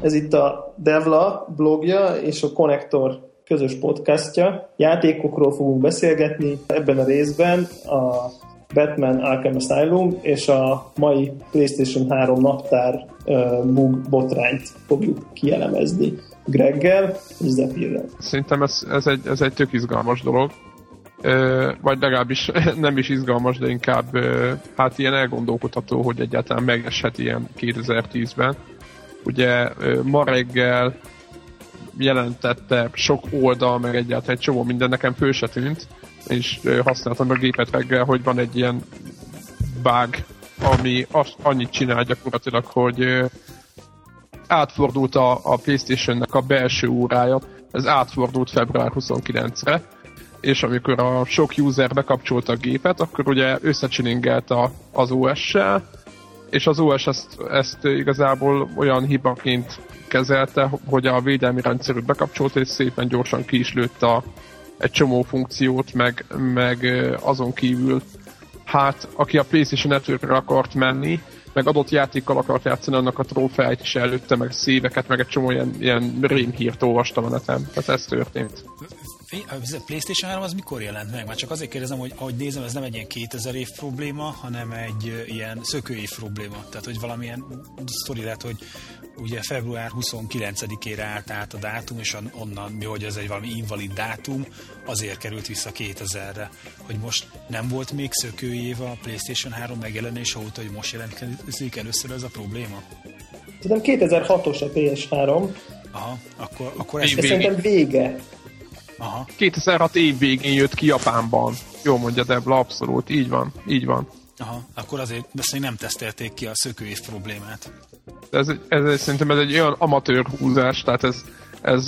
Ez itt a Devla blogja és a Connector közös podcastja. Játékokról fogunk beszélgetni. Ebben a részben a Batman Arkham Asylum és a mai PlayStation 3 naptár bug botrányt fogjuk kielemezni. Greggel és Zephyrrel. Szerintem ez, ez, egy, ez egy tök izgalmas dolog. Ö, vagy legalábbis nem is izgalmas, de inkább ö, hát ilyen elgondolkodható, hogy egyáltalán megeshet ilyen 2010-ben. Ugye ma reggel jelentette sok oldal, meg egyáltalán egy csomó minden nekem föl se tűnt, és használtam a gépet reggel, hogy van egy ilyen bug, ami azt, annyit csinál gyakorlatilag, hogy átfordult a, a Playstation-nek a belső órája, ez átfordult február 29-re, és amikor a sok user bekapcsolta a gépet, akkor ugye összecsiningelt a, az OS-sel, és az OS ezt, ezt igazából olyan hibaként kezelte, hogy a védelmi rendszerűt bekapcsolta, és szépen gyorsan ki is lőtt a, egy csomó funkciót, meg, meg azon kívül hát aki a PlayStation network akart menni, meg adott játékkal akart játszani, annak a trófeáit is előtte, meg szíveket, meg egy csomó ilyen, ilyen rémhírt olvastam a netem. Tehát ez történt. A PlayStation 3 az mikor jelent meg? Már csak azért kérdezem, hogy ahogy nézem, ez nem egy ilyen 2000 év probléma, hanem egy ilyen szökőév probléma. Tehát, hogy valamilyen sztori lett, hogy ugye február 29-ére állt át a dátum, és onnan, mi hogy ez egy valami invalid dátum, azért került vissza 2000-re. Hogy most nem volt még szökőév a PlayStation 3 megjelenése óta, hogy most jelentkezik először ez a probléma? Szerintem 2006-os a PS3. Aha, akkor, akkor ez... ez szerintem vége. Aha. 2006 év végén jött ki Japánban. Jó mondja Debla, abszolút. Így van, így van. Aha, akkor azért ezt még nem tesztelték ki a szökőév problémát. Ez, ez, ez, szerintem ez egy olyan amatőr húzás, tehát ez, ez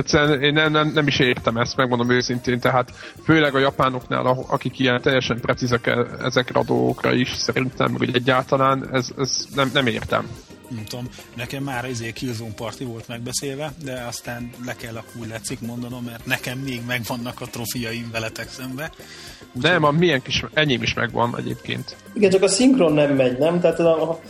de én nem, nem, nem is értem ezt, megmondom őszintén, tehát főleg a japánoknál, akik ilyen teljesen precízek e, ezekre a dolgokra is, szerintem, hogy egyáltalán ez, ez nem, nem értem nem tudom, nekem már izé Killzone Party volt megbeszélve, de aztán le kell a cool lecik mondanom, mert nekem még megvannak a trofiaim veletek szembe. Úgy nem, a milyen kis, enyém is megvan egyébként. Igen, csak a szinkron nem megy, nem? Tehát a, a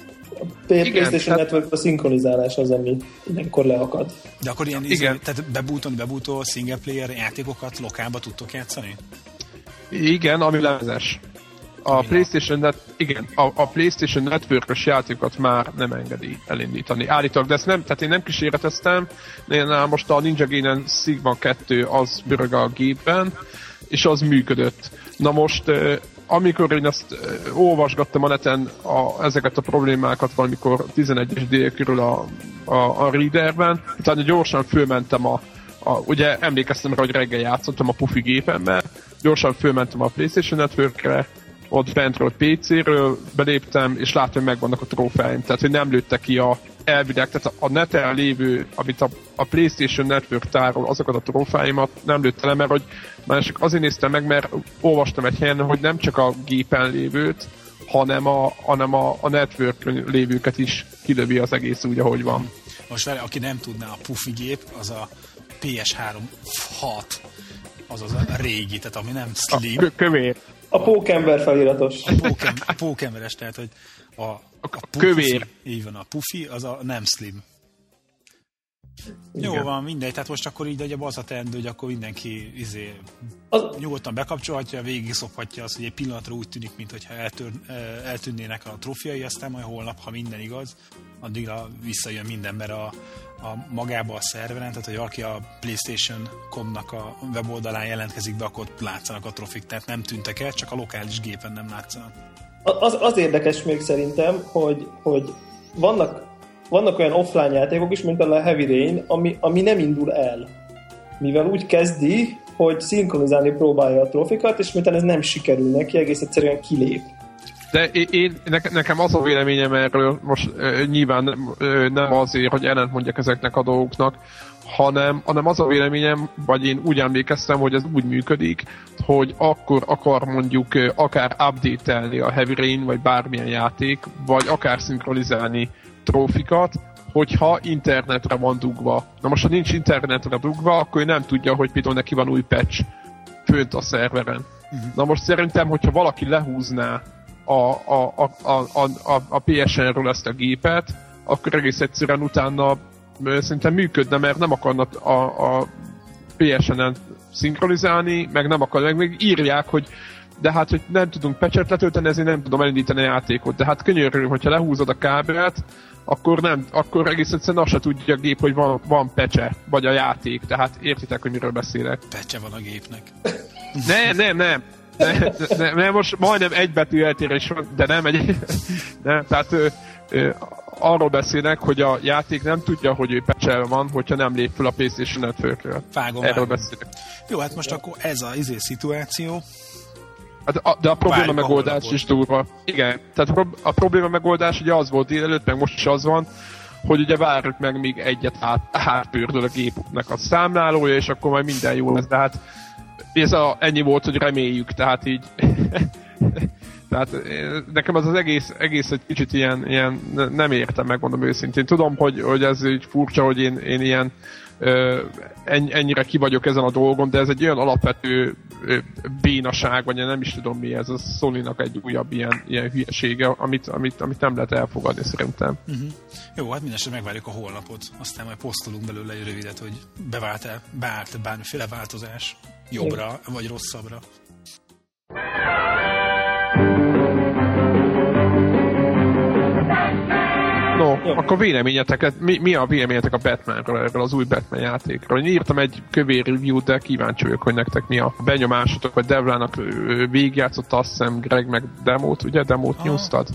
PlayStation Igen, Network a szinkronizálás az, ami ilyenkor leakad. De akkor ilyen, Igen. Izé, tehát bebúton, bebútó single player játékokat lokálba tudtok játszani? Igen, ami lemezes. A PlayStation, Net, igen, a, a PlayStation Network-ös játékokat már nem engedi elindítani. Állítólag, de ezt nem, tehát én nem kísérleteztem, én most a Ninja Gaiden Sigma 2 az bőrög a gépben, és az működött. Na most, amikor én ezt olvasgattam a neten a, ezeket a problémákat valamikor 11-es dél körül a, a, a readerben, utána gyorsan fölmentem a, a, ugye emlékeztem rá, hogy reggel játszottam a pufi gépemmel, gyorsan fölmentem a PlayStation Networkre, ott bentről PC-ről beléptem, és látom, hogy megvannak a trófeim. Tehát, hogy nem lőtte ki a elvileg, tehát a neten lévő, amit a, a PlayStation Network tárol, azokat a trófáimat nem lőtte le, mert hogy másik azért néztem meg, mert olvastam egy helyen, hogy nem csak a gépen lévőt, hanem a, hanem a, a network lévőket is kilövi az egész úgy, ahogy van. Most vele, aki nem tudná, a pufi gép, az a PS3 6, az az a régi, tehát ami nem slim. A kövér. A pókember feliratos. A, pókem, a pókemberes, tehát hogy a, a, a pufi, kövér. Így van, a pufi, az a nem slim. Igen. Jó van, mindegy, tehát most akkor így az a teendő, hogy akkor mindenki izé, az... nyugodtan bekapcsolhatja, végig szophatja azt, hogy egy pillanatra úgy tűnik, mintha eltör, eltűnnének a trófiai, aztán majd holnap, ha minden igaz, addigra visszajön minden, mert a, a magába a szerveren, tehát hogy aki a PlayStation.com-nak a weboldalán jelentkezik be, akkor ott látszanak a trofik, tehát nem tűntek el, csak a lokális gépen nem látszanak. Az, az érdekes még szerintem, hogy, hogy vannak, vannak olyan offline játékok is, mint a Heavy Rain, ami, ami nem indul el. Mivel úgy kezdi, hogy szinkronizálni próbálja a trofikat, és miután ez nem sikerül neki, egész egyszerűen kilép. De én, nekem az a véleményem erről, most uh, nyilván uh, nem azért, hogy ellent mondjak ezeknek a dolgoknak, hanem, hanem az a véleményem, vagy én úgy emlékeztem, hogy ez úgy működik, hogy akkor akar mondjuk akár update-elni a Heavy Rain, vagy bármilyen játék, vagy akár szinkronizálni trófikat, hogyha internetre van dugva. Na most, ha nincs internetre dugva, akkor ő nem tudja, hogy például neki van új patch fönt a szerveren. Uh-huh. Na most szerintem, hogyha valaki lehúzná a, a, a, a, a, a PSN-ről ezt a gépet, akkor egész egyszerűen utána szerintem működne, mert nem akarnak a, a PSN-en szinkronizálni, meg nem akar, meg még írják, hogy de hát, hogy nem tudunk pecset letölteni, ezért nem tudom elindítani a játékot. De hát könyörű, hogyha lehúzod a kábelt, akkor nem, akkor egész egyszerűen azt se tudja a gép, hogy van, van pecse, vagy a játék. Tehát értitek, hogy miről beszélek. Pecse van a gépnek. Nem, nem, nem. Ne, ne, ne, most majdnem egy betű eltérés van, de nem egy... Nem, tehát ö, ö, arról beszélnek, hogy a játék nem tudja, hogy ő pecselve van, hogyha nem lép fel a PlayStation. Vágom, Erről vágom. beszélnek. Jó, hát most akkor ez a izé szituáció. Hát a, de a probléma Várjuk megoldás is durva. Igen, tehát a prob- a probléma megoldás ugye az volt délelőtt, meg most is az van, hogy ugye várjuk meg, míg egyet át, átpördül a gépnek a számlálója, és akkor majd minden jó lesz. De hát ez a, ennyi volt, hogy reméljük, tehát így tehát eh, nekem az az egész, egész egy kicsit ilyen, ilyen ne- nem értem, megmondom őszintén. Tudom, hogy, hogy ez így furcsa, hogy én, én ilyen enny- ennyire ki vagyok ezen a dolgon, de ez egy olyan alapvető bénaság, vagy nem is tudom mi ez, a sony egy újabb ilyen, ilyen hülyesége, amit, amit, amit nem lehet elfogadni szerintem. Uh-huh. Jó, hát mindenesetre megvárjuk a holnapot, aztán majd posztolunk belőle egy rövidet, hogy bevált-e, beállt bármiféle változás jobbra vagy rosszabbra. No, Jó. akkor véleményeteket, mi, mi a véleményetek a Batmanről, erről az új Batman játékról? Én írtam egy kövér review de kíváncsi vagyok, hogy nektek mi a benyomásotok, vagy Devlának végigjátszott azt hiszem Greg meg demót, ugye? Demót Aha. nyúztad?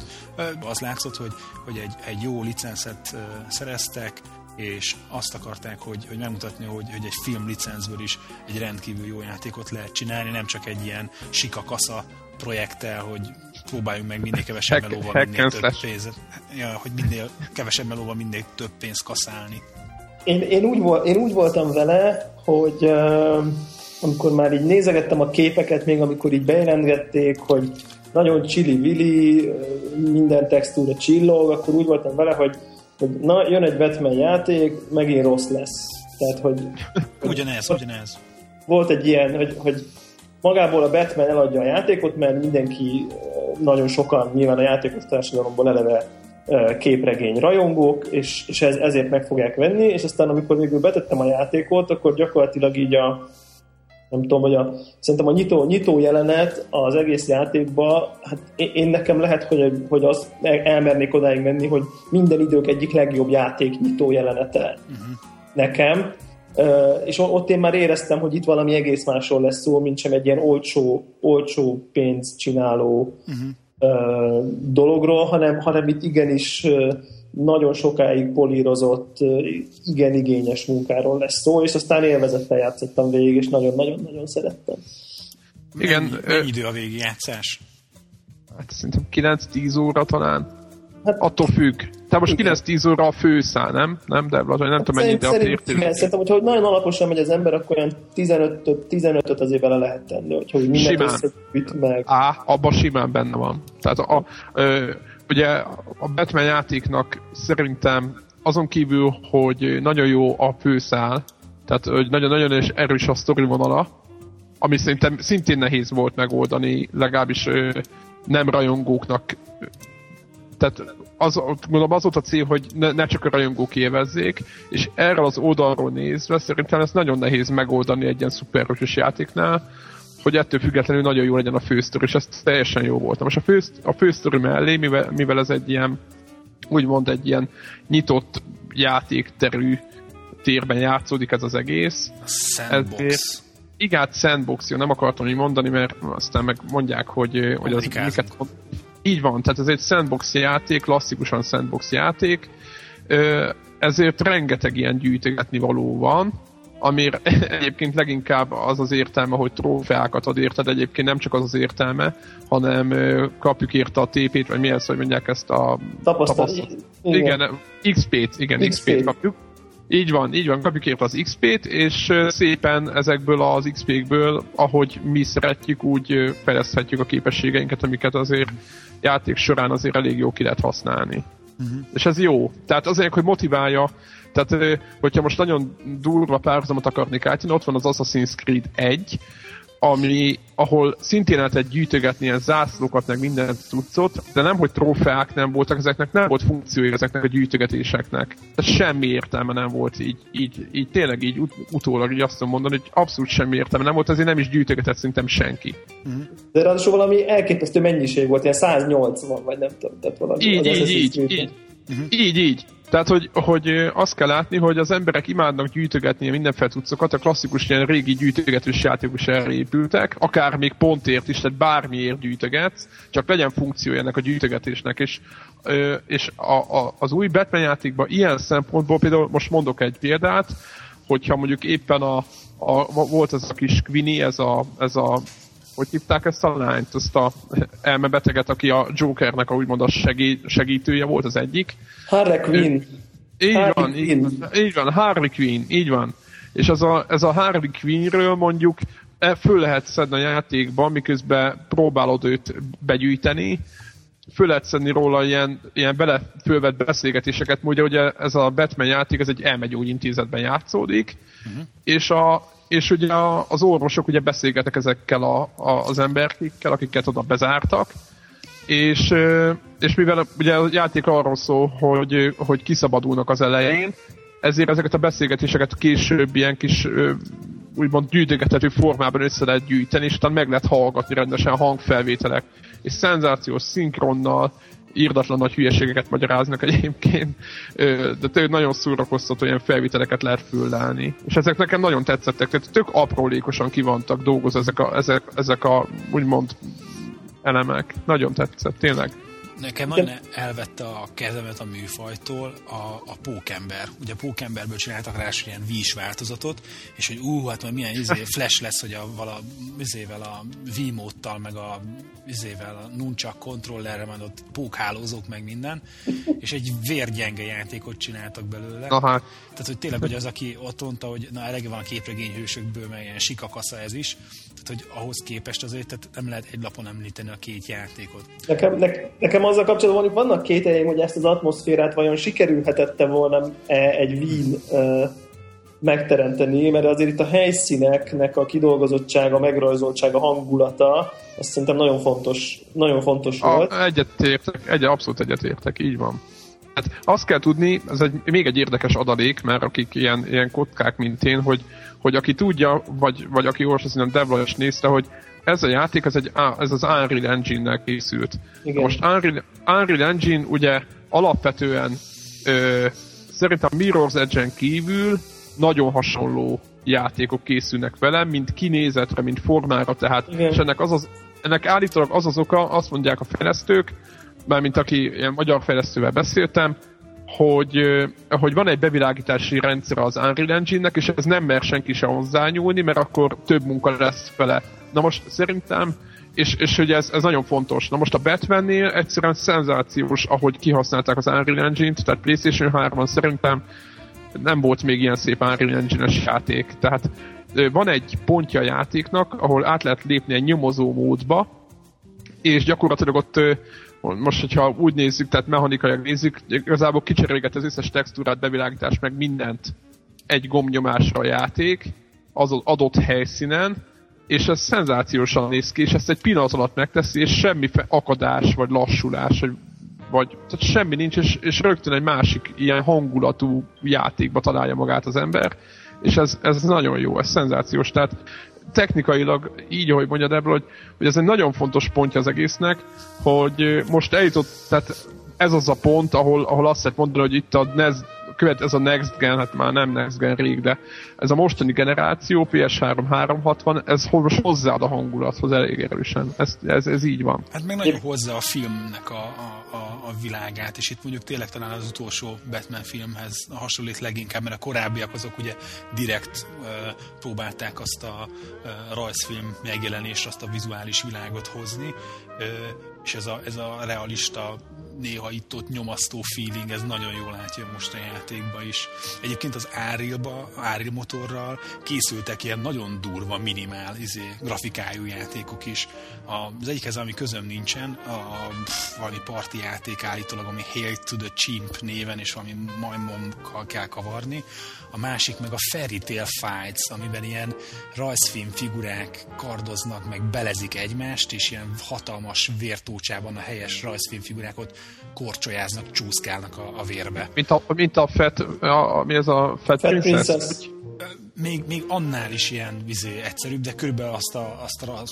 Az látszott, hogy, hogy egy, egy jó licenszet szereztek, és azt akarták, hogy, hogy megmutatni, hogy, hogy egy film licencből is egy rendkívül jó játékot lehet csinálni, nem csak egy ilyen sika-kasza projekttel, hogy próbáljunk meg minél kevesebb Hack- melóval hack minél több pénzt, ja, hogy minél kevesebb melóval minél több pénzt kaszálni. Én, én, úgy vol, én úgy voltam vele, hogy uh, amikor már így nézegettem a képeket, még amikor így bejelentgették, hogy nagyon csili-vili, minden textúra csillog, akkor úgy voltam vele, hogy, hogy na, jön egy Batman játék, megint rossz lesz. Tehát, hogy Ugyanez, ugyanez. volt egy ilyen, hogy, hogy magából a Batman eladja a játékot, mert mindenki, nagyon sokan nyilván a játékos társadalomból eleve képregény rajongók, és, és ez, ezért meg fogják venni, és aztán amikor végül betettem a játékot, akkor gyakorlatilag így a nem tudom, hogy a, szerintem a nyitó, nyitó jelenet az egész játékba, hát én, én nekem lehet, hogy, hogy az elmernék odáig menni, hogy minden idők egyik legjobb játék nyitó jelenete uh-huh. nekem, és ott én már éreztem, hogy itt valami egész másról lesz szó, mint sem egy ilyen olcsó, olcsó pénzt csináló uh-huh. uh, dologról, hanem, hanem itt igenis nagyon sokáig polírozott, igen igényes munkáról lesz szó, és aztán élvezettel játszottam végig, és nagyon-nagyon-nagyon szerettem. Igen, Mennyi, idő a végigjátszás? Hát szerintem 9-10 óra talán. Hát- Attól függ. Tehát most 9-10 óra a főszál, nem? Nem, de vagy nem tudom mennyi, de a igen, szerintem, hogyha nagyon alaposan megy az ember, akkor olyan 15-öt, 15 azért bele lehet tenni, hogyha úgy mindent Simán. összegyűjt meg. Á, abban simán benne van. Tehát a, a, ö, ugye a Batman játéknak szerintem azon kívül, hogy nagyon jó a főszál, tehát hogy nagyon-nagyon erős a sztori vonala, ami szerintem szintén nehéz volt megoldani, legalábbis ö, nem rajongóknak. Tehát az, mondom, az volt a cél, hogy ne, ne csak a rajongók élvezzék, és erről az oldalról nézve szerintem ez nagyon nehéz megoldani egy ilyen szuperhősös játéknál, hogy ettől függetlenül nagyon jó legyen a fősztori, és ez teljesen jó volt. Most a, fősz, a fősztori mellé, mivel, mivel ez egy ilyen, úgymond egy ilyen nyitott játékterű térben játszódik ez az egész. A sandbox. Ezért- Igen, hát sandbox, jó, nem akartam így mondani, mert aztán meg mondják, hogy, hogy az miket. Így van, tehát ez egy sandbox játék, klasszikusan sandbox játék, ezért rengeteg ilyen gyűjtögetni való van, amire egyébként leginkább az az értelme, hogy trófeákat ad érted, egyébként nem csak az az értelme, hanem kapjuk érte a TP-t, vagy mi ez, hogy mondják ezt a Tapasztalat. Igen, XP-t, igen, XP-t. XP-t kapjuk. Így van, így van, kapjuk érte az XP-t, és szépen ezekből az XP-kből, ahogy mi szeretjük, úgy fejleszthetjük a képességeinket, amiket azért játék során azért elég jó ki lehet használni. Uh-huh. És ez jó. Tehát azért, hogy motiválja, tehát hogyha most nagyon durva párhuzamot akarnék átjönni, ott van az Assassin's Creed 1, ami, ahol szintén lehetett gyűjtögetni ilyen zászlókat, meg minden cuccot, de nem, hogy trófeák nem voltak, ezeknek nem volt funkciója ezeknek a gyűjtögetéseknek. Tehát semmi értelme nem volt így, így, így tényleg így ut- utólag így azt mondani, hogy abszolút semmi értelme nem volt, ezért nem is gyűjtögetett szerintem senki. De ráadásul valami elképesztő mennyiség volt, ilyen 180 vagy nem tudom, tehát valami. Így, így, így, így. Így, így. Tehát, hogy, hogy azt kell látni, hogy az emberek imádnak gyűjtögetni mindenféle cuccokat, a klasszikus ilyen régi gyűjtögetős játékok is erre épültek, akár még pontért is, tehát bármiért gyűjtögetsz, csak legyen funkciója ennek a gyűjtögetésnek, és, és a, a, az új Batman játékban ilyen szempontból például most mondok egy példát, hogyha mondjuk éppen a, a volt ez a kis Queenie, ez a, ez a hogy hívták ezt a lányt, azt a elmebeteget, aki a Jokernek a úgymond a segí, segítője volt az egyik. Harley Quinn. Így Harley van, így, Quinn. így van, Harley Quinn, így van. És az a, ez a Harley Quinnről mondjuk e, föl lehet szedni a játékban, miközben próbálod őt begyűjteni, föl lehet szedni róla ilyen, ilyen belefölvett beszélgetéseket, ugye ugye ez a Batman játék, ez egy elmegyógyintézetben játszódik, uh-huh. és, a, és ugye a, az orvosok ugye beszélgetek ezekkel a, a, az emberkikkel, akiket oda bezártak, és, és mivel ugye a játék arról szól, hogy, hogy kiszabadulnak az elején, ezért ezeket a beszélgetéseket később ilyen kis úgymond gyűjtögethető formában össze lehet gyűjteni, és utána meg lehet hallgatni rendesen hangfelvételek, és szenzációs szinkronnal, írdatlan nagy hülyeségeket magyaráznak egyébként, de tényleg nagyon szórakoztató ilyen felvételeket lehet föllelni. És ezek nekem nagyon tetszettek, tehát tök aprólékosan kivantak dolgozva ezek a, ezek, ezek a úgymond elemek. Nagyon tetszett, tényleg. Nekem nagyon elvette a kezemet a műfajtól a, a pókember. Ugye a pókemberből csináltak rá ilyen vís változatot, és hogy ú, hát majd milyen izé, flash lesz, hogy a, vala, izével a V-módtal, meg a izével a nunchak kontrollerre, majd ott pókhálózók, meg minden, és egy vérgyenge játékot csináltak belőle. Hát, Tehát, hogy tényleg, hogy az, aki ott mondta, hogy na elege van a képregényhősökből, meg ilyen sikakasza ez is, tehát, hogy ahhoz képest azért tehát nem lehet egy lapon említeni a két játékot. Nekem, ne, nekem azzal kapcsolatban mondjuk vannak kételjeim, hogy ezt az atmoszférát vajon sikerülhetette volna e, egy Wien e, megteremteni, mert azért itt a helyszíneknek a kidolgozottsága, megrajzoltsága, hangulata, azt szerintem nagyon fontos, nagyon fontos volt. a, egyetértek, egy, abszolút egyetértek, így van. Hát azt kell tudni, ez egy, még egy érdekes adalék, mert akik ilyen, ilyen kotkák, mint én, hogy, hogy aki tudja, vagy, vagy aki olvassa a Devla is nézte, hogy ez a játék, ez, egy, ez az Unreal Engine-nel készült. Igen. Most Unreal, Unreal Engine ugye alapvetően ö, szerintem Mirror's Edge-en kívül nagyon hasonló játékok készülnek vele, mint kinézetre, mint formára, tehát Igen. és ennek, az az, ennek állítólag az az oka, azt mondják a fejlesztők, mármint aki ilyen magyar fejlesztővel beszéltem, hogy, hogy van egy bevilágítási rendszer az Unreal Engine-nek, és ez nem mer senki se hozzányúlni, mert akkor több munka lesz vele. Na most szerintem, és, és hogy ez, ez nagyon fontos. Na most a Batman-nél egyszerűen szenzációs, ahogy kihasználták az Unreal Engine-t, tehát PlayStation 3-ban szerintem nem volt még ilyen szép Unreal Engine-es játék. Tehát van egy pontja a játéknak, ahol át lehet lépni egy nyomozó módba, és gyakorlatilag ott most, hogyha úgy nézzük, tehát mechanikailag nézzük, igazából kicserélget az összes textúrát, bevilágítást, meg mindent egy gombnyomásra a játék, az adott helyszínen, és ez szenzációsan néz ki, és ezt egy pillanat alatt megteszi, és semmi akadás, vagy lassulás, vagy, vagy tehát semmi nincs, és, és rögtön egy másik ilyen hangulatú játékba találja magát az ember, és ez, ez nagyon jó, ez szenzációs, tehát technikailag így, ahogy mondja Debra, hogy, hogy ez egy nagyon fontos pontja az egésznek, hogy most eljutott, tehát ez az a pont, ahol, ahol azt lehet mondani, hogy itt a NES, követ, ez a Next Gen, hát már nem Next Gen rég, de ez a mostani generáció, PS3 360, ez hozzáad a hangulathoz elég erősen. Ez, ez, ez így van. Hát meg nagyon hozza a filmnek a, a, a, a világát, és itt mondjuk tényleg talán az utolsó Batman filmhez hasonlít leginkább, mert a korábbiak azok ugye direkt uh, próbálták azt a uh, rajzfilm megjelenést, azt a vizuális világot hozni, uh, és ez a, ez a realista néha itt-ott nyomasztó feeling, ez nagyon jól látja most a játékba is. Egyébként az Árilba, Áril motorral készültek ilyen nagyon durva, minimál izé, grafikájú játékok is. Az egyikhez, ami közöm nincsen, a valami parti játék állítólag, ami Hail to the Chimp néven, és valami majmokkal kell kavarni. A másik meg a Fairy Tail Fights, amiben ilyen rajzfilm figurák kardoznak, meg belezik egymást, és ilyen hatalmas vértócsában a helyes rajzfilmfigurákat korcsolyáznak, csúszkálnak a, a vérbe. Mint a, mint a Fat, a, mi ez a Fat, Fat Princess? Princess. Még, még annál is ilyen vizé egyszerűbb, de körülbelül azt a, azt a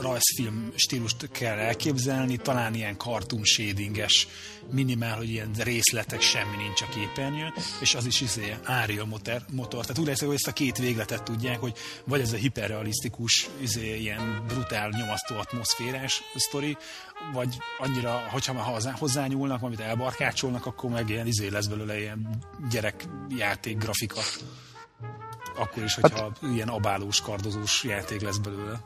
rajzfilm stílust kell elképzelni, talán ilyen cartoon shadinges, minimál, hogy ilyen részletek, semmi nincs a képernyőn, és az is izé, Ariel motor, motor. Tehát úgy hogy ezt a két végletet tudják, hogy vagy ez a hiperrealisztikus, izé, ilyen brutál, nyomasztó atmoszférás sztori, vagy annyira, hogyha már hozzá, hozzányúlnak, amit elbarkácsolnak, akkor meg ilyen izé lesz belőle ilyen gyerekjáték grafika. Akkor is, hogyha hát, ilyen abálós, kardozós játék lesz belőle.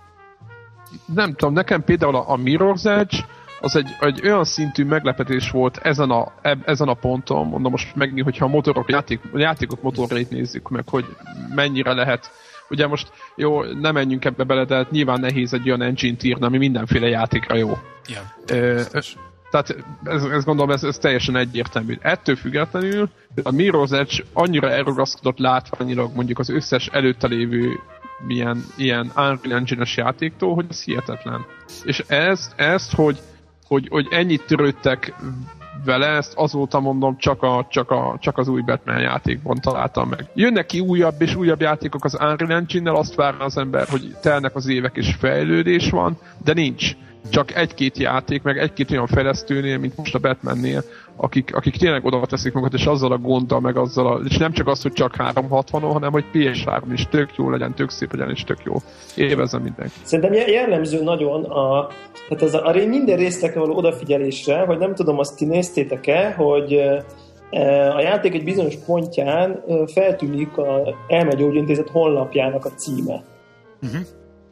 Nem tudom, nekem például a, a Mirror's Edge az egy, egy olyan szintű meglepetés volt ezen a, ezen a ponton, mondom most megint, hogyha a motorok, játék, játékok motorjait nézzük meg, hogy mennyire lehet Ugye most jó, nem menjünk ebbe bele, de nyilván nehéz egy olyan engine-t írni, ami mindenféle játékra jó. Ja, tehát ez, ez gondolom, ez, ez teljesen egyértelmű. Ettől függetlenül a Mirror's Edge annyira elrugaszkodott látványilag mondjuk az összes előtte lévő ilyen, ilyen Unreal Engine-es játéktól, hogy ez hihetetlen. És ezt, ezt hogy, hogy, hogy ennyit törődtek vele, ezt azóta mondom, csak, a, csak, a, csak az új Batman játékban találtam meg. Jönnek ki újabb és újabb játékok az Unreal Engine-nel, azt várna az ember, hogy telnek az évek és fejlődés van, de nincs csak egy-két játék, meg egy-két olyan fejlesztőnél, mint most a Batmannél, akik, akik tényleg oda teszik magukat, és azzal a gonddal, meg azzal a, és nem csak az, hogy csak 360 hanem hogy PS3 is tök jó legyen, tök szép legyen, és tök jó. Évezem mindenki. Szerintem jellemző nagyon a, tehát az a, a minden résztekre való odafigyelésre, hogy nem tudom, azt ti néztétek-e, hogy a játék egy bizonyos pontján feltűnik a elmegyógyintézet honlapjának a címe. Uh-huh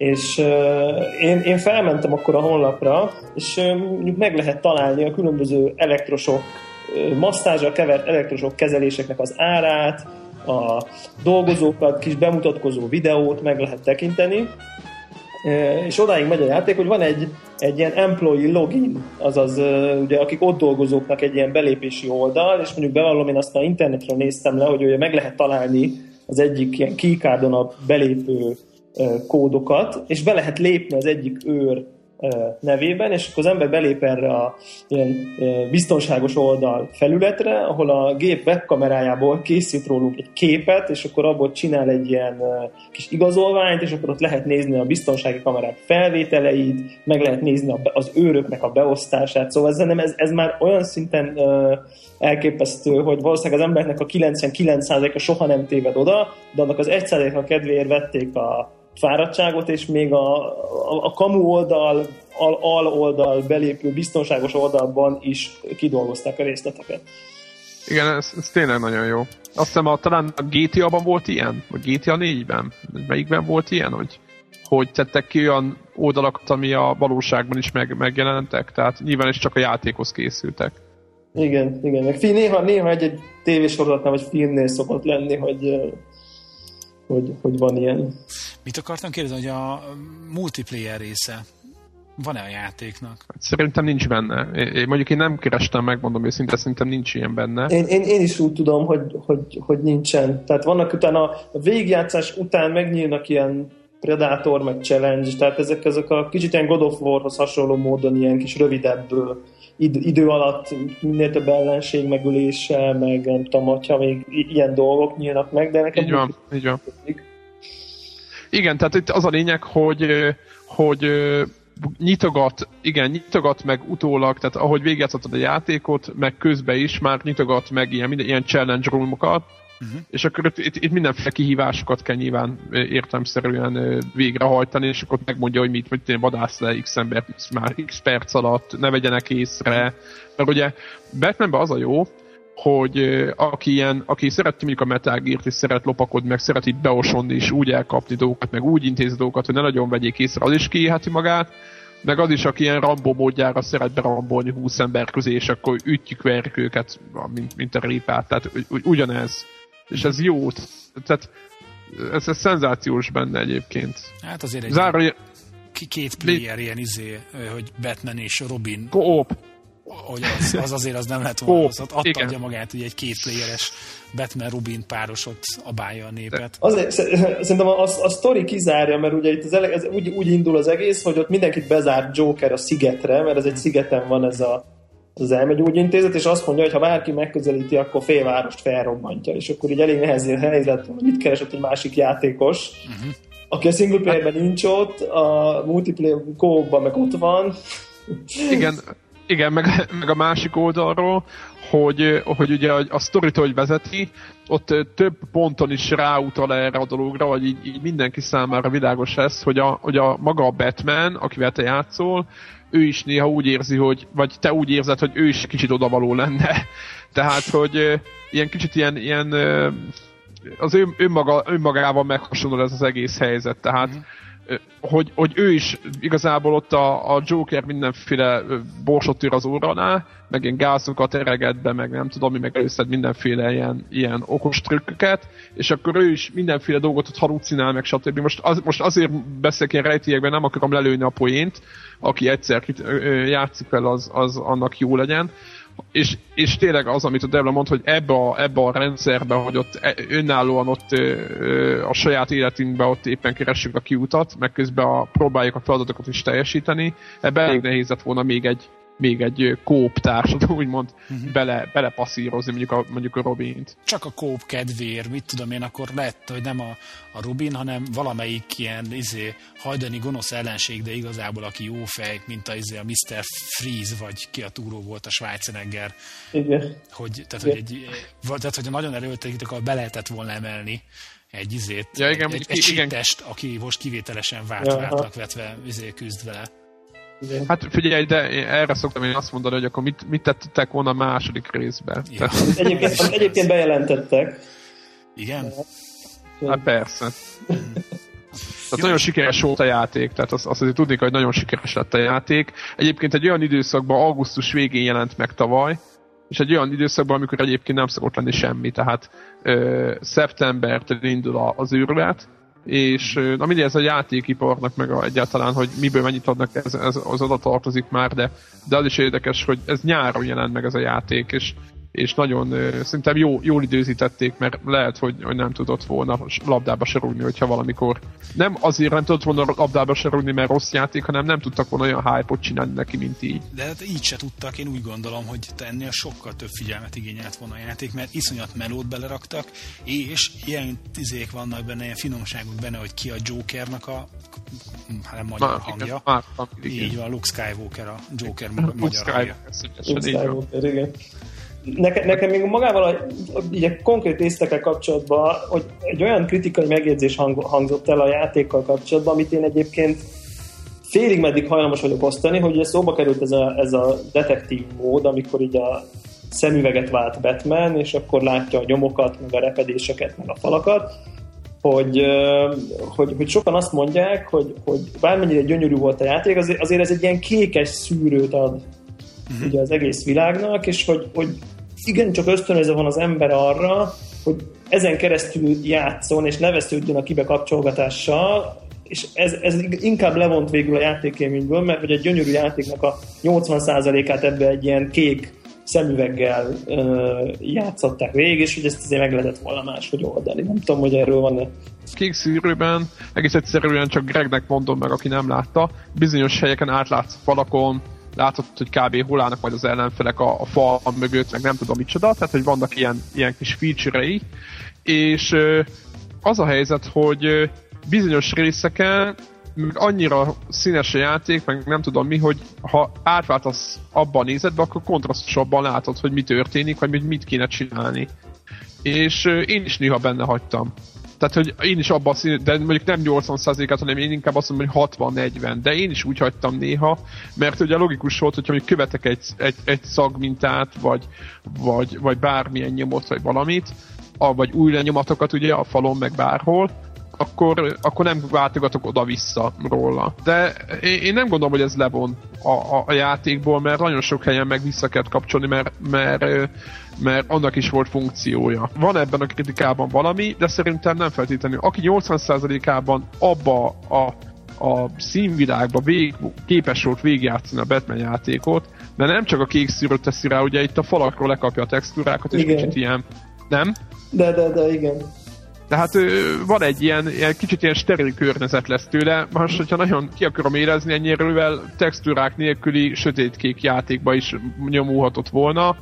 és uh, én, én felmentem akkor a honlapra, és uh, meg lehet találni a különböző elektrosok, uh, masszázsal kevert elektrosok kezeléseknek az árát, a dolgozókat, kis bemutatkozó videót meg lehet tekinteni, és odáig megy a játék, hogy van egy, egy ilyen employee login, azaz ugye akik ott dolgozóknak egy ilyen belépési oldal, és mondjuk bevallom, én azt a internetről néztem le, hogy ugye meg lehet találni az egyik ilyen keycardon a belépő kódokat, és be lehet lépni az egyik őr nevében, és akkor az ember belép erre a ilyen biztonságos oldal felületre, ahol a gép webkamerájából készít rólunk egy képet, és akkor abból csinál egy ilyen kis igazolványt, és akkor ott lehet nézni a biztonsági kamerák felvételeit, meg lehet nézni az őröknek a beosztását, szóval ez, nem, ez, ez már olyan szinten elképesztő, hogy valószínűleg az embernek a 99%-a soha nem téved oda, de annak az 1%-a kedvéért vették a fáradtságot, és még a, a, a kamu oldal, al, al oldal belépő biztonságos oldalban is kidolgozták a részleteket. Igen, ez, ez tényleg nagyon jó. Azt hiszem, a, talán a GTA-ban volt ilyen, vagy GTA 4-ben, melyikben volt ilyen, hogy, hogy tettek ki olyan oldalakat, ami a valóságban is meg, megjelentek, tehát nyilván is csak a játékhoz készültek. Igen, igen. Meg néha, néha egy-egy tévésorozatnál vagy filmnél szokott lenni, hogy hogy, hogy van ilyen. Mit akartam kérdezni, hogy a multiplayer része van-e a játéknak? Szerintem nincs benne. Én, mondjuk én nem kerestem, megmondom őszintén, szerintem nincs ilyen benne. Én, én, én is úgy tudom, hogy, hogy, hogy nincsen. Tehát vannak utána a végigjátszás után megnyílnak ilyen Predator, meg Challenge, tehát ezek, ezek a kicsit ilyen God of War-hoz hasonló módon ilyen kis rövidebb id- idő alatt minél több ellenség megülése, meg nem tudom, hogyha még ilyen dolgok nyílnak meg, de nekem... Így van, így van. Igen, tehát itt az a lényeg, hogy, hogy nyitogat, igen, nyitogat meg utólag, tehát ahogy végigjátszhatod a játékot, meg közben is már nyitogat meg ilyen, minden, ilyen challenge roomokat, Uh-huh. És akkor itt, itt, itt mindenféle kihívásokat kell nyilván értelmszerűen végrehajtani, és akkor megmondja, hogy mit, hogy vadász le x embert már x perc alatt, ne vegyenek észre. Mert ugye Batmanben az a jó, hogy aki, ilyen, aki szereti mondjuk a Metal és szeret lopakodni, meg szeret itt beosonni, és úgy elkapni dolgokat, meg úgy intézni dolgokat, hogy ne nagyon vegyék észre, az is kiéheti magát, meg az is, aki ilyen Rambo módjára szeret berambolni 20 ember közé, és akkor ütjük, verjük őket, mint, mint a répát. Tehát ugy, ugyanez. És ez jó. Tehát ez, ez szenzációs benne egyébként. Hát azért egy Záró... két player ilyen izé, hogy Batman és Robin. Coop hogy az, az azért az nem lehet volna, az adta adja magát, hogy egy kétplayeres Batman-Rubin párosot abálja a népet. Azért, szerintem a, a, a sztori kizárja, mert ugye itt az ele, ez úgy, úgy indul az egész, hogy ott mindenkit bezár Joker a szigetre, mert ez egy szigeten van ez a az elmegyógyintézet, és azt mondja, hogy ha bárki megközelíti, akkor félvárost felrobbantja, és akkor így elég nehéz helyzet, hogy mit keresett egy másik játékos, uh-huh. aki a single playerben nincs ott, a multiplayer co meg ott van. Igen, igen, meg, meg a másik oldalról, hogy, hogy ugye a, a sztorit, hogy vezeti, ott több ponton is ráutal erre a dologra, vagy így, így mindenki számára világos ez, hogy a, hogy a maga a Batman, akivel te játszol, ő is néha úgy érzi, hogy, vagy te úgy érzed, hogy ő is kicsit odavaló lenne. Tehát, hogy ilyen kicsit ilyen, ilyen az ön, önmaga, önmagával meghasonlul ez az egész helyzet. Tehát mm hogy, hogy ő is igazából ott a, a Joker mindenféle borsot tűr az óránál, meg ilyen gázokat ereget be, meg nem tudom mi, meg előszed mindenféle ilyen, ilyen okos trükköket, és akkor ő is mindenféle dolgot ott halucinál, meg stb. Most, az, most azért beszélek ilyen rejtélyekben, nem akarom lelőni a poént, aki egyszer játszik fel, az, az annak jó legyen, és, és tényleg az, amit a Devla mond, hogy ebbe a, ebbe a rendszerbe, hogy ott e, önállóan ott ö, a saját életünkben ott éppen keressük a kiutat, meg közben a, próbáljuk a feladatokat is teljesíteni, ebbe elég nehéz lett volna még egy, még egy kóp társat, úgymond uh-huh. bele, belepasszírozni mondjuk a, mondjuk a Robint. Csak a kóp kedvéért, mit tudom én, akkor lett, hogy nem a, a Robin, hanem valamelyik ilyen izé, hajdani gonosz ellenség, de igazából aki jó fej, mint a, izé, a Mr. Freeze, vagy ki a túró volt a Schwarzenegger. Igen. Hogy, tehát, Igen. hogy, egy, tehát, hogy nagyon erőltetik, akkor be lehetett volna emelni egy izét, ja, igen, egy, egy, egy test, aki most kivételesen várt, ja, vártnak vetve izé, küzd vele. Igen. Hát figyelj, de erre szoktam én azt mondani, hogy akkor mit, mit tettek volna a második részben. Ja. Tehát... Egyébként, egyébként bejelentettek. Igen? Hát persze. Tehát nagyon sikeres volt a játék, tehát azt, azt azért tudni, hogy nagyon sikeres lett a játék. Egyébként egy olyan időszakban, augusztus végén jelent meg tavaly, és egy olyan időszakban, amikor egyébként nem szokott lenni semmi, tehát ö, szeptembertől indul az űrlet, és na mindegy, ez a játékiparnak meg a, egyáltalán, hogy miből mennyit adnak, ez, ez az oda tartozik már, de, de az is érdekes, hogy ez nyáron jelent meg ez a játék, és és nagyon szerintem jó, jól időzítették, mert lehet, hogy, hogy nem tudott volna labdába se rúgni, hogyha valamikor nem azért nem tudott volna labdába se rúgni, mert rossz játék, hanem nem tudtak volna olyan hype-ot csinálni neki, mint így. De hát így se tudtak, én úgy gondolom, hogy ennél sokkal több figyelmet igényelt volna a játék, mert iszonyat melót beleraktak, és ilyen tizék vannak benne, ilyen finomságok benne, hogy ki a Jokernak a hát nem magyar már, hangja. Igen, már, így van, Luke Skywalker a Joker magyar Luke hangja. Luke Skywalker, igen. Nekem, nekem még magával a, így a konkrét észtekkel kapcsolatban, hogy egy olyan kritikai megjegyzés hang, hangzott el a játékkal kapcsolatban, amit én egyébként félig meddig hajlamos vagyok osztani, hogy ugye szóba került ez a, ez a detektív mód, amikor így a szemüveget vált Batman, és akkor látja a nyomokat, meg a repedéseket, meg a falakat, hogy, hogy, hogy sokan azt mondják, hogy, hogy bármennyire gyönyörű volt a játék, azért, azért ez egy ilyen kékes szűrőt ad uh-huh. ugye az egész világnak, és hogy, hogy igencsak ösztönözve van az ember arra, hogy ezen keresztül játszon, és ne vesződjön a kibekapcsolgatással, és ez, ez inkább levont végül a játékélményből, mert hogy egy gyönyörű játéknak a 80%-át ebbe egy ilyen kék szemüveggel ö, játszották végig, és hogy ezt azért meg lehetett volna máshogy oldani. Nem tudom, hogy erről van-e. Kék szűrőben egész egyszerűen csak Gregnek mondom meg, aki nem látta, bizonyos helyeken átlátsz falakon, látod, hogy kb. hol állnak majd az ellenfelek a, a fal mögött, meg nem tudom micsoda, tehát hogy vannak ilyen, ilyen kis feature-ei, és az a helyzet, hogy bizonyos részeken meg annyira színes a játék, meg nem tudom mi, hogy ha átváltasz abban a nézetbe, akkor kontrasztosabban látod, hogy mi történik, vagy mit kéne csinálni. És én is néha benne hagytam. Tehát, hogy én is abban szín, de mondjuk nem 80%-át, hanem én inkább azt mondom, hogy 60-40, de én is úgy hagytam néha, mert ugye logikus volt, hogyha mondjuk követek egy, egy, egy szagmintát, vagy, vagy, vagy bármilyen nyomot, vagy valamit, vagy új lenyomatokat ugye a falon, meg bárhol, akkor, akkor nem váltogatok oda-vissza róla. De én, én nem gondolom, hogy ez levon a, a, a játékból, mert nagyon sok helyen meg vissza kell kapcsolni, mert, mert, mert annak is volt funkciója. Van ebben a kritikában valami, de szerintem nem feltétlenül. Aki 80%-ában abba a a színvilágba vég, képes volt végigjátszani a Batman játékot, de nem csak a kék szűrőt teszi rá, ugye itt a falakról lekapja a textúrákat, és igen. kicsit ilyen... Nem? De, de, de, igen. Tehát van egy ilyen, ilyen kicsit ilyen steril környezet lesz tőle, most, hogyha nagyon ki akarom érezni, ennyire textúrák nélküli sötétkék játékba is nyomulhatott volna,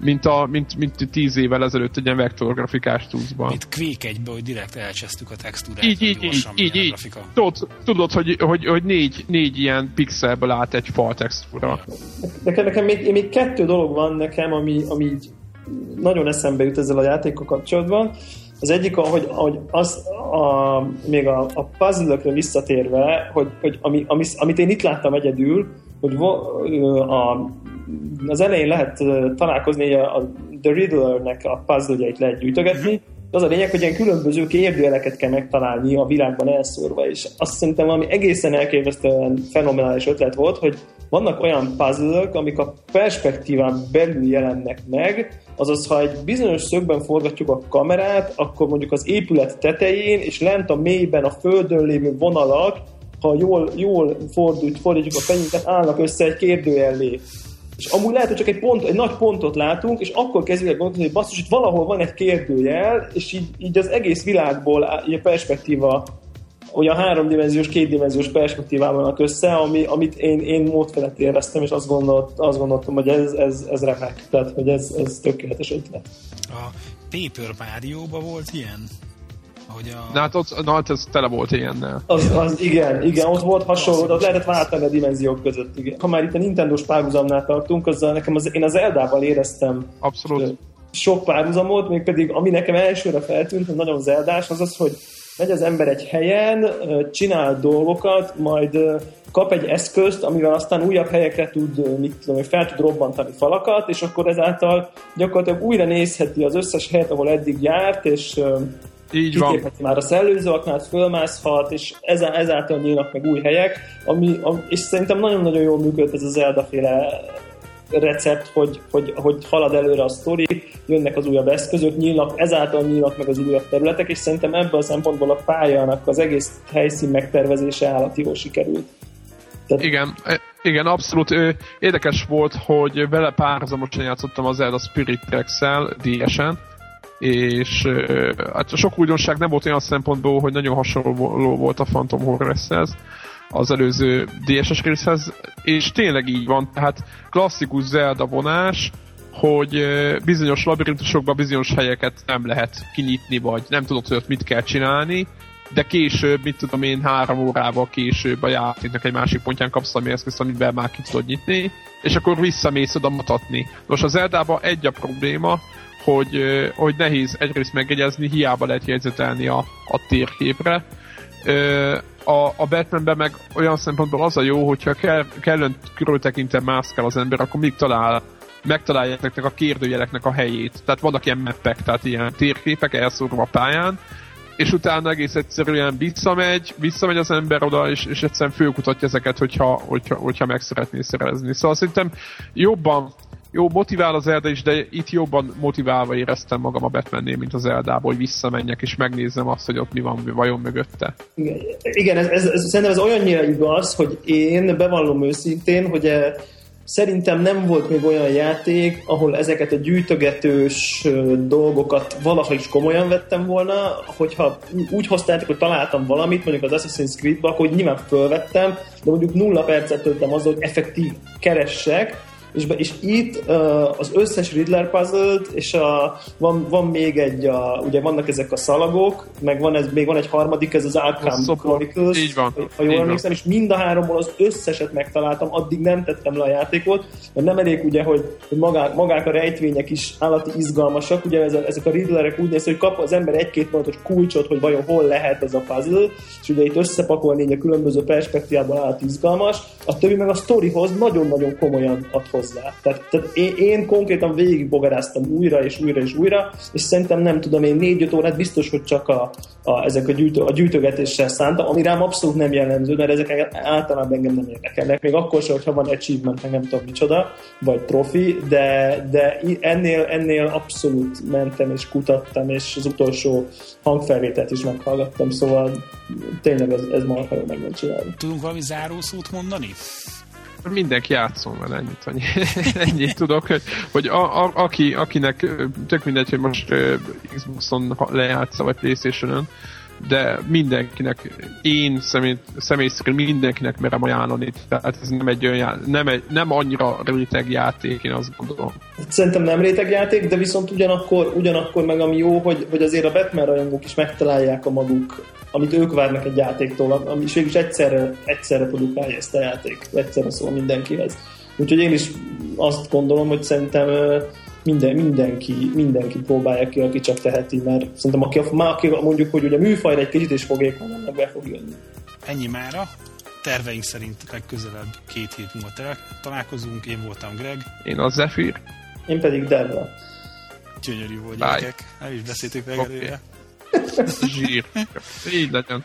mint, a, mint, mint tíz évvel ezelőtt egy ilyen vektorgrafikás túlzban. Mint Quake egybe, hogy direkt elcsesztük a textúrát. Így, így, így, így, így. Tudod, tudod hogy, hogy, hogy négy, négy ilyen pixelből állt egy fal textúra. Nekem, nekem még, még kettő dolog van nekem, ami, ami így nagyon eszembe jut ezzel a játékkal kapcsolatban. Az egyik, ahogy, ahogy az, a, még a, a puzzle visszatérve, hogy, hogy ami, ami, amit én itt láttam egyedül, hogy a, az elején lehet találkozni a, a The Riddler-nek a puzzle-jeit lehet gyűjtögetni, az a lényeg, hogy ilyen különböző kérdőjeleket kell megtalálni a világban elszórva, és azt szerintem valami egészen elképesztően fenomenális ötlet volt, hogy vannak olyan puzzle amik a perspektíván belül jelennek meg, azaz ha egy bizonyos szögben forgatjuk a kamerát, akkor mondjuk az épület tetején és lent a mélyben a földön lévő vonalak, ha jól, jól fordult, fordítjuk a fejünket, állnak össze egy kérdőjellé. És amúgy lehet, hogy csak egy, pont, egy nagy pontot látunk, és akkor kezdjük el gondolni, hogy basszus, itt valahol van egy kérdőjel, és így, így az egész világból így a perspektíva olyan háromdimenziós, kétdimenziós perspektívában vannak össze, ami, amit én, én mód felett éreztem, és azt, gondolt, azt gondoltam, hogy ez, ez, ez remek. Tehát, hogy ez, ez tökéletes ötlet. A Paper mario volt ilyen? Hogy a... Na hát ott, na, hát ez tele volt ilyennel. Az, az igen, igen, ott volt hasonló, ott lehetett váltani a dimenziók között, igen. Ha már itt a Nintendo-s párhuzamnál tartunk, azzal nekem az, én az Eldával éreztem Abszolút. sok párhuzamot, még pedig ami nekem elsőre feltűnt, hogy nagyon zeldás, az az, hogy megy az ember egy helyen, csinál dolgokat, majd kap egy eszközt, amivel aztán újabb helyekre tud, mit tudom, fel tud robbantani falakat, és akkor ezáltal gyakorlatilag újra nézheti az összes helyet, ahol eddig járt, és így van. már a szellőzőaknál, fölmászhat, és ezáltal nyílnak meg új helyek, ami, és szerintem nagyon-nagyon jól működött ez az Zelda féle recept, hogy, hogy, hogy halad előre a sztori, jönnek az újabb eszközök, nyílnak, ezáltal nyílnak meg az újabb területek, és szerintem ebből a szempontból a pályának az egész helyszín megtervezése állati jól sikerült. Tehát... Igen, e, igen, abszolút érdekes volt, hogy vele párhuzamosan játszottam az Zelda Spirit Tracks-el DS-en, és hát sok újdonság nem volt olyan szempontból, hogy nagyon hasonló volt a Phantom Horror-hez, az előző DSS részhez, és tényleg így van, tehát klasszikus Zelda vonás, hogy bizonyos labirintusokban bizonyos helyeket nem lehet kinyitni, vagy nem tudod, hogy ott mit kell csinálni, de később, mit tudom én, három órával később a játéknak egy másik pontján kapsz a eszközt, amiben már ki tudod nyitni, és akkor visszamész oda mutatni. Most az Eldában egy a probléma, hogy, hogy nehéz egyrészt megjegyezni, hiába lehet jegyzetelni a, a térképre. A, a Batmanben meg olyan szempontból az a jó, hogyha kell, kellően körültekintem mászkál az ember, akkor még talál megtalálják nektek a kérdőjeleknek a helyét. Tehát vannak ilyen mappek, tehát ilyen térképek elszórva a pályán, és utána egész egyszerűen visszamegy, visszamegy az ember oda, és, és egyszerűen főkutatja ezeket, hogyha, hogyha, hogyha meg szeretné szerezni. Szóval szerintem jobban jó, motivál az Zelda is, de itt jobban motiválva éreztem magam a Batmannél, mint az Zeldából, hogy visszamenjek és megnézzem azt, hogy ott mi van vajon mögötte. Igen, igen ez, ez, ez, szerintem ez olyannyira igaz, hogy én bevallom őszintén, hogy e, szerintem nem volt még olyan játék, ahol ezeket a gyűjtögetős dolgokat valaha is komolyan vettem volna, hogyha úgy hoztátok, hogy találtam valamit, mondjuk az Assassin's Creed-ba, akkor nyilván fölvettem, de mondjuk nulla percet töltem azzal, hogy effektív keressek, és, be, és itt uh, az összes Riddler puzzle és a, van, van még egy, a, ugye vannak ezek a szalagok, meg van ez, még van egy harmadik, ez az Arkham Chronicles, így van, ha jól emlékszem, és mind a háromból az összeset megtaláltam, addig nem tettem le a játékot, mert nem elég ugye, hogy, hogy magák, a rejtvények is állati izgalmasak, ugye ez a, ezek a Riddlerek úgy néz, hogy kap az ember egy-két pontos kulcsot, hogy vajon hol lehet ez a puzzle, és ugye itt összepakolni a különböző perspektívából állati izgalmas, a többi meg a storyhoz nagyon-nagyon komolyan ad hozzá. Tehát, tehát én, én konkrétan végigbogaráztam újra és újra és újra, és szerintem nem tudom, én négy-öt órát biztos, hogy csak a, a, ezek a, gyűjtő, a gyűjtögetéssel szántam, ami rám abszolút nem jellemző, mert ezek általában engem nem érdekelnek. Még akkor sem, hogyha van achievement, nem tudom micsoda, vagy profi, de, de ennél, ennél abszolút mentem és kutattam, és az utolsó hangfelvételt is meghallgattam, szóval tényleg ez, ez marha jó meg csinálni. Tudunk valami zárószót mondani? Mindenki játszom vele, ennyit, annyi, ennyit tudok, hogy, hogy a, a, aki, akinek tök mindegy, hogy most Xboxon lejátsza, vagy Playstation-ön, de mindenkinek, én személy, személy szerint mindenkinek merem ajánlani, tehát ez nem egy olyan, nem, egy, nem annyira réteg játék, én azt gondolom. Szerintem nem réteg játék, de viszont ugyanakkor, ugyanakkor meg ami jó, hogy, hogy azért a Batman rajongók is megtalálják a maguk amit ők várnak egy játéktól, ami is végülis egyszerre, egyszerre produkálja ezt a játék, egyszerre szól mindenkihez. Úgyhogy én is azt gondolom, hogy szerintem minden, mindenki, mindenki próbálja ki, aki csak teheti, mert szerintem aki, aki mondjuk, hogy ugye műfajra egy kicsit is fogékony, meg be fog jönni. Ennyi mára. Terveink szerint legközelebb két hét múlva találkozunk. Én voltam Greg. Én a Zephyr. Én pedig Devla. Gyönyörű volt gyerekek. Nem is beszéltük meg okay. Zsír. Így legyen.